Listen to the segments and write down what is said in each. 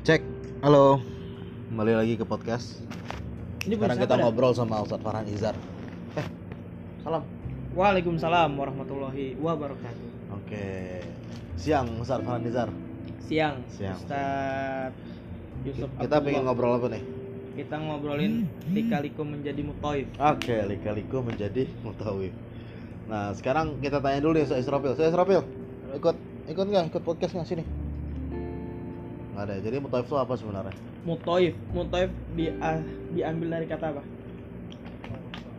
Cek, halo. Kembali lagi ke podcast. Ini Sekarang kita ngobrol sama Ustadz Farhan Izar. Eh, salam. Waalaikumsalam warahmatullahi wabarakatuh. Oke. Siang Ustadz Farhan Izar. Siang. Siang. Ustaz Yusuf. Kita Abdullah. pengen ngobrol apa nih? Kita ngobrolin lika-liku menjadi mutoif. Oke, lika-liku menjadi mutawif. Nah, sekarang kita tanya dulu nih Ustadz Israfil. Ustadz Israfil, ikut ikut nggak? Ikut podcast nggak sini? Ada. Jadi mutawif itu apa sebenarnya? Mutoif, mutoif di, ah, diambil dari kata apa?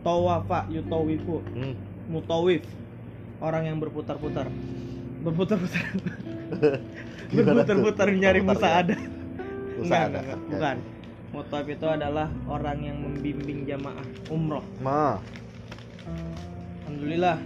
Tawafa yutawifu. Hmm. Mutawif. Orang yang berputar-putar. Berputar-putar. Berputar-putar nyari ya? musaadah. Usaha Enggak, ada. enggak, bukan. Mutoif itu adalah orang yang membimbing jamaah umroh. Ma. Alhamdulillah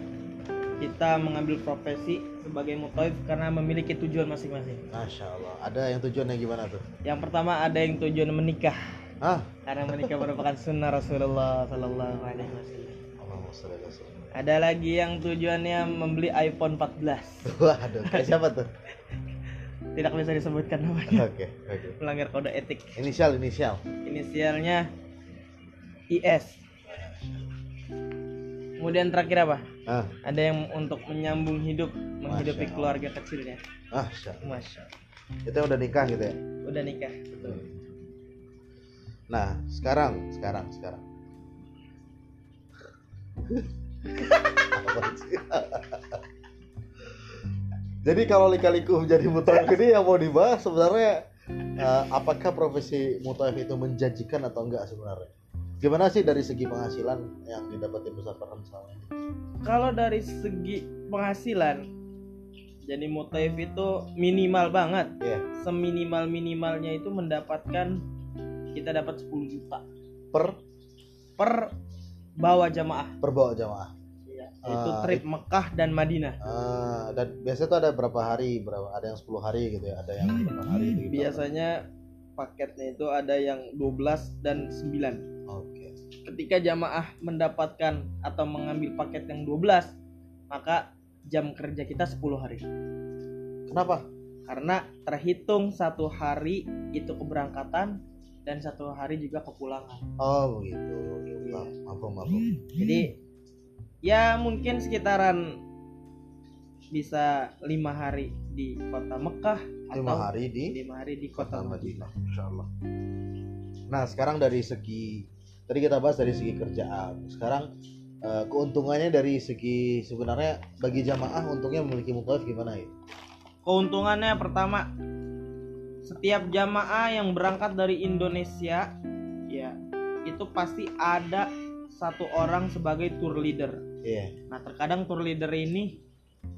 kita mengambil profesi sebagai mutoif karena memiliki tujuan masing-masing. Masya Allah. Ada yang tujuannya gimana tuh? Yang pertama ada yang tujuan menikah Ah, karena menikah merupakan sunnah Rasulullah Sallallahu Alaihi Wasallam. Ada lagi yang tujuannya membeli iPhone 14. Waduh, kayak siapa tuh? Tidak bisa disebutkan namanya. Oke, oke. Melanggar kode etik. Inisial, inisial. Inisialnya IS. Kemudian terakhir apa? Ah, Ada yang untuk menyambung hidup, menghidupi Masya Allah. keluarga kecilnya. ah, Masya Allah. Kita udah nikah gitu ya. Udah nikah. Betul. Nah, sekarang, sekarang, sekarang. Jadi kalau lika-liku menjadi mutaif ini yang mau dibahas sebenarnya eh, apakah profesi mutaif itu menjanjikan atau enggak sebenarnya? Gimana sih dari segi penghasilan yang didapatin selama ini? Kalau dari segi penghasilan, jadi mutaif itu minimal banget. Iya. Seminimal minimalnya itu mendapatkan kita dapat 10 juta Per per bawa jamaah. per bawa jamaah. Itu Ah, trip Mekah dan Madinah. Ah, dan biasanya tuh ada berapa hari? Berapa? Ada yang 10 hari gitu ya, ada yang berapa hari gitu. Biasanya paketnya itu ada yang 12 dan 9. Ketika jamaah mendapatkan atau mengambil paket yang 12, maka jam kerja kita 10 hari. Kenapa? karena terhitung satu hari itu keberangkatan dan satu hari juga kepulangan Oh, begitu. Iya. Maaf, maaf. jadi ya mungkin sekitaran bisa lima hari di kota Mekah Lima atau hari di lima hari di kota kota Madinah Madinah, Insya Allah. Nah, sekarang dari segi tadi kita bahas dari segi kerjaan. Sekarang eh, keuntungannya dari segi sebenarnya bagi jamaah untungnya memiliki mutawif gimana ya? keuntungannya pertama setiap jamaah yang berangkat dari Indonesia ya itu pasti ada satu orang sebagai tour leader Iya. Nah, terkadang tour leader ini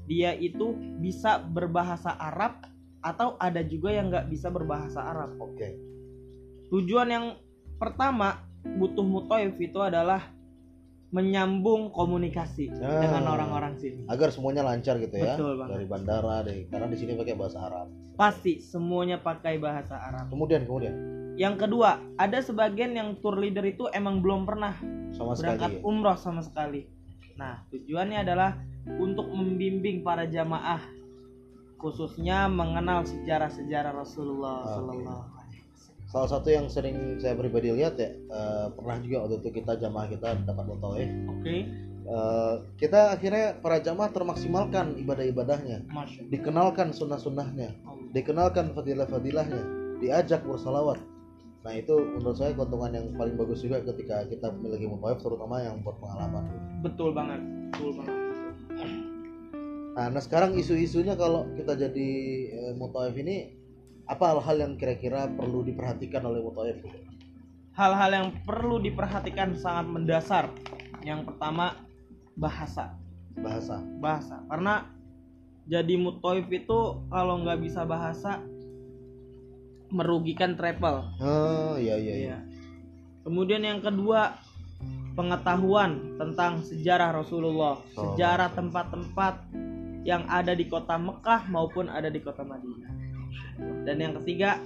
dia itu bisa berbahasa Arab atau ada juga yang nggak bisa berbahasa Arab. Oke. Tujuan yang pertama butuh mutoif itu adalah menyambung komunikasi Ah. dengan orang-orang sini. Agar semuanya lancar gitu ya. Betul banget. Dari bandara, dari karena di sini pakai bahasa Arab. Pasti semuanya pakai bahasa Arab. Kemudian kemudian Yang kedua, ada sebagian yang tour leader itu emang belum pernah sama berangkat sekali. ya? umroh sama sekali. Nah, tujuannya adalah untuk membimbing para jamaah khususnya mengenal sejarah-sejarah Rasulullah. Sallallahu Wasallam. Salah satu yang sering saya pribadi lihat ya, eh, pernah juga waktu itu kita jamaah kita dapat mutawif. Oke, Eh, kita akhirnya para jamaah termaksimalkan ibadah-ibadahnya, dikenalkan sunnah-sunnahnya, dikenalkan fadilah-fadilahnya, diajak bersalawat. Nah itu menurut saya keuntungan yang paling bagus juga ketika kita memiliki mutawif terutama yang buat pengalaman. Betul banget, betul banget. Nah, nah sekarang isu-isunya kalau kita jadi eh, mutawif ini apa hal-hal yang kira-kira perlu diperhatikan oleh mutawif? gitu? Hal-hal yang perlu diperhatikan sangat mendasar. Yang pertama bahasa, Bahasa. bahasa. Karena jadi mutoif itu kalau nggak bisa bahasa merugikan travel. Oh iya iya iya. Iya. Kemudian yang kedua pengetahuan tentang sejarah Rasulullah, Oh, sejarah tempat-tempat yang ada di kota Mekah maupun ada di kota Madinah. Dan yang ketiga,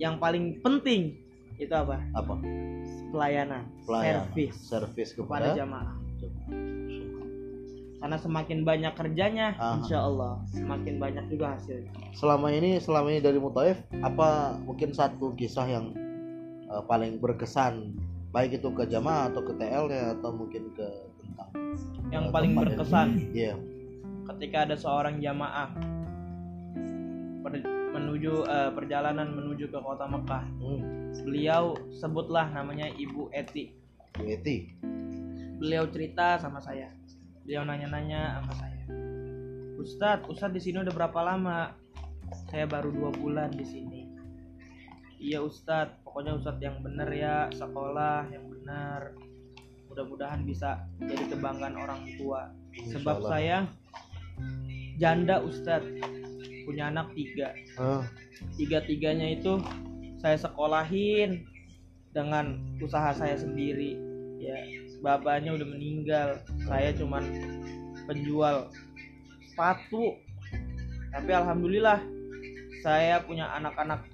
yang paling penting itu apa? Apa? Pelayanan, Pelayanan. servis Servis kepada kepada jamaah. karena semakin banyak kerjanya Aha. insya Allah semakin banyak juga hasilnya selama ini selama ini dari Mutaif apa mungkin satu kisah yang eh, paling berkesan baik itu ke jamaah atau ke TL ya atau mungkin ke tentang yang eh, paling berkesan iya ketika ada seorang jamaah menuju eh, perjalanan menuju ke kota Mekah. Hmm. beliau sebutlah namanya Ibu Eti. Bu Eti? Beliau cerita sama saya. Beliau nanya-nanya sama saya. Ustadz Ustadz di sini udah berapa lama? Saya baru dua bulan di sini. Iya Ustadz. Pokoknya Ustadz yang bener ya sekolah yang benar. Mudah-mudahan bisa jadi kebanggaan orang tua. Sebab saya janda Ustadz punya anak tiga. Ah, tiga-tiganya itu saya sekolahin dengan usaha saya sendiri. Ya bapaknya udah meninggal saya cuman penjual sepatu. Tapi alhamdulillah saya punya anak-anak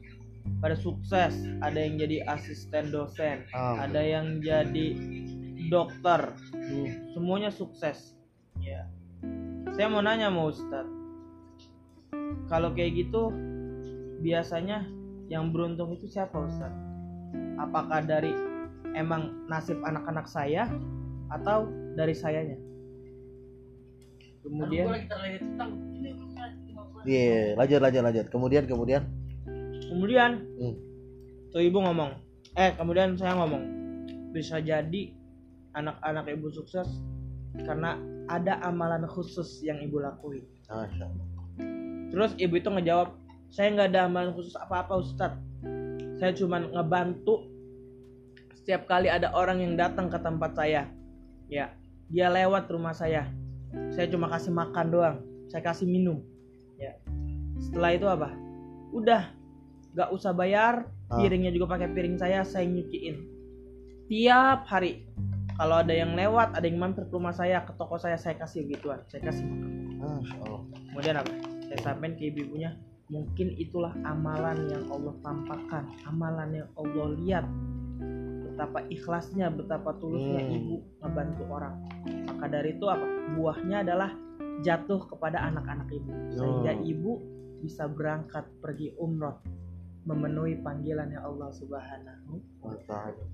pada sukses. Ada yang jadi asisten dosen ah, ada yang jadi dokter. Hmm. semuanya sukses. Ya. Saya mau nanya mau Ustadz kalau kayak gitu biasanya yang beruntung itu siapa Ustadz apakah dari emang nasib anak-anak saya atau dari sayanya? Kemudian Iya, lanjut lanjut lanjut. Kemudian kemudian? Kemudian Hmm. tuh ibu ngomong. Eh kemudian saya ngomong. Bisa jadi anak-anak ibu sukses karena ada amalan khusus yang ibu lakuin. Masya Allah. Terus ibu itu ngejawab, saya nggak ada amalan khusus apa-apa Ustadz. Saya cuma ngebantu setiap kali ada orang yang datang ke tempat saya. Ya, dia lewat rumah saya. Saya cuma kasih makan doang. Saya kasih minum. Ya. Setelah itu apa? Udah, nggak usah bayar. Ah. Piringnya juga pakai piring saya, saya nyuciin. Tiap hari. Kalau ada yang lewat, ada yang mampir ke rumah saya, ke toko saya, saya kasih gituan. Saya kasih makan kemudian apa saya sampaikan ke ibu-ibunya mungkin itulah amalan yang Allah tampakkan amalan yang Allah lihat. Betapa ikhlasnya betapa tulusnya Hmm. ibu ngebantu orang. Maka dari itu apa? Buahnya adalah jatuh kepada anak-anak ibu. Sehingga ibu bisa berangkat pergi umroh memenuhi panggilannya Allah Subhanahu Wa ta'ala.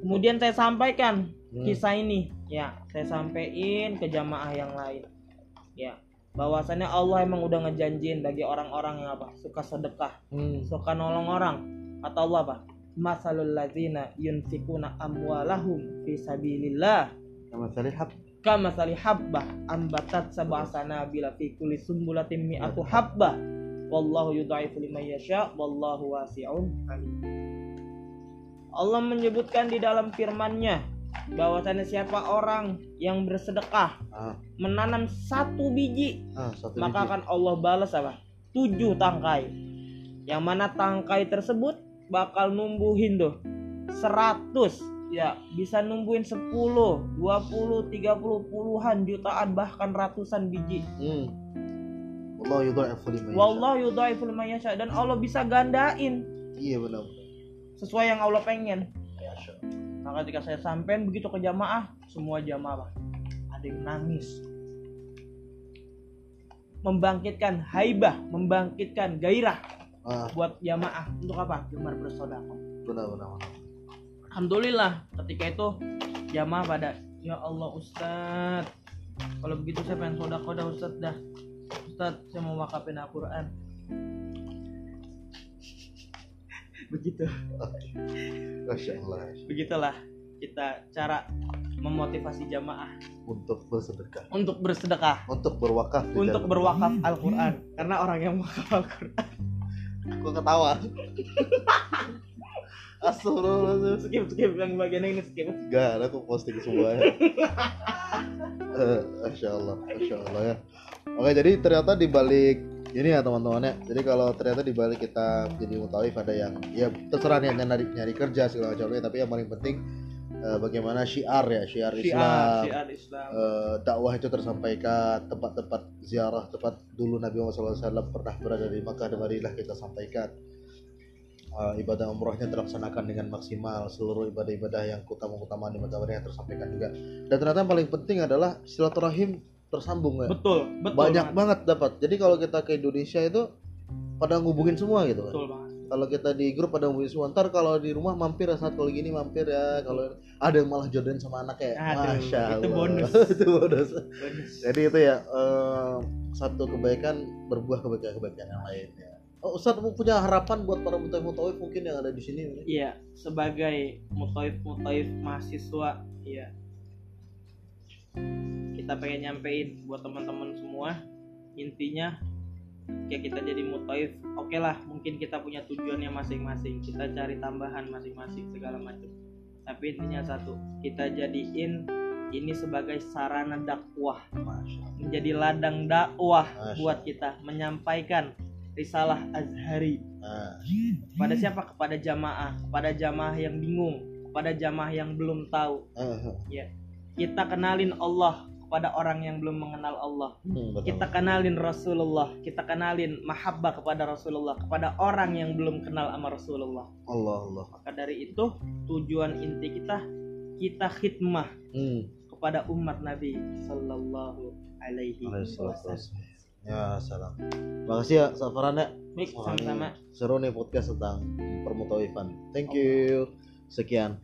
Kemudian saya sampaikan Hmm. kisah ini. Ya saya sampaikan ke jamaah yang lain. Ya bahwasannya Allah emang udah ngejanjiin bagi orang-orang yang apa suka sedekah Hmm. suka nolong orang. Kata Allah apa? Masalul ladzina yunfikuna amwalahum fi sabilillah. Nama saya Hab. kama sali habbah ambatat sab'a sanabila fi kulli sumbulatin mi'atu habbah. Wallahu yudha'ifu liman yasha. Wallahu wasi'un alim. Allah menyebutkan di dalam firman-Nya bahwasanya siapa orang yang bersedekah Ah, menanam satu biji ah, satu maka biji. akan Allah balas apa tujuh tangkai yang mana tangkai tersebut bakal numbuhin tuh 100 ya bisa numbuhin 10 20 30 puluhan jutaan bahkan ratusan biji Hmm. Allah yudha'ifu liman yasha. wallahu yudhaifu liman yasha dan Allah bisa gandain Iya benar. sesuai yang Allah pengen Allah. Maka ketika saya sampein begitu ke jamaah semua jamaah ada yang nangis. Membangkitkan haibah membangkitkan gairah Ah, buat jamaah. Untuk apa? Gemar bersedekah. Benar benar. alhamdulillah ketika itu jamaah pada ya Allah Ustadz kalau begitu saya pengen sodako dah Ustadz dah. Ustadz saya mau wakafin Al-Quran begitu Masya Allah. begitulah kita cara memotivasi jamaah Untuk bersedekah, untuk bersedekah untuk berwakaf. untuk berwakaf Al-Quran karena orang yang wakaf Al-Quran Gua ketawa. Astagfirullahaladzim. skip skip yang bagian ini skip Gak ada aku posting semuanya. Eh, Masya Allah, Masya Allah ya. Oke, jadi ternyata di balik ini ya teman-teman ya. Jadi kalau ternyata di balik kita jadi mutawif ada yang ya terserah niatnya nyari, nyari kerja segala macamnya, tapi yang paling penting eh, bagaimana syiar ya, syiar Islam. syiar syiar Islam. Eh, dakwah itu tersampaikan tempat-tempat ziarah tempat dulu Nabi Muhammad SAW pernah berada di Makkah dan Madinah kita sampaikan. Uh, ibadah umrohnya terlaksanakan dengan maksimal. Seluruh ibadah-ibadah yang utama-utama di yang tersampaikan juga. Dan ternyata yang paling penting adalah silaturahim tersambung ya. Betul betul banyak banget. banget dapat. Jadi kalau kita ke Indonesia itu pada ngubungin semua gitu kan betul banget. Kalau kita di grup pada ngubungin semua. Ntar kalau di rumah mampir ya saat kalau gini mampir ya. Kalau ada yang malah jodohin sama anaknya Aduh, masya itu Allah. bonus. itu bonus. Bonus. jadi itu ya eh, satu kebaikan berbuah kebaikan-kebaikan yang lainnya Oh, Ustadz mau punya harapan buat para mutawif mutawif mungkin yang ada di sini? Iya, sebagai mutaif mutaif mahasiswa, iya. Kita pengen nyampein buat teman-teman semua, intinya kayak kita jadi mutaif, oke lah, mungkin kita punya tujuannya masing-masing, kita cari tambahan masing-masing segala macam. Tapi intinya satu, kita jadiin ini sebagai sarana dakwah, menjadi ladang dakwah buat kita. Menyampaikan risalah azhari. Kepada siapa? Kepada jamaah. Kepada jamaah yang bingung. Kepada jamaah yang belum tahu. Eh, kita kenalin Allah kepada orang yang belum mengenal Allah. Hmm, betul. kita kenalin Rasulullah kita kenalin mahabbah kepada Rasulullah kepada orang yang belum kenal sama Rasulullah. Allah Allah. Maka dari itu tujuan inti kita kita khidmah hmm. kepada umat Nabi Sallallahu Alaihi Wasallam. ya salam. Makasih ya Safaran ya. Ini sama-sama. Seru nih podcast tentang permutawifan thank you. Sekian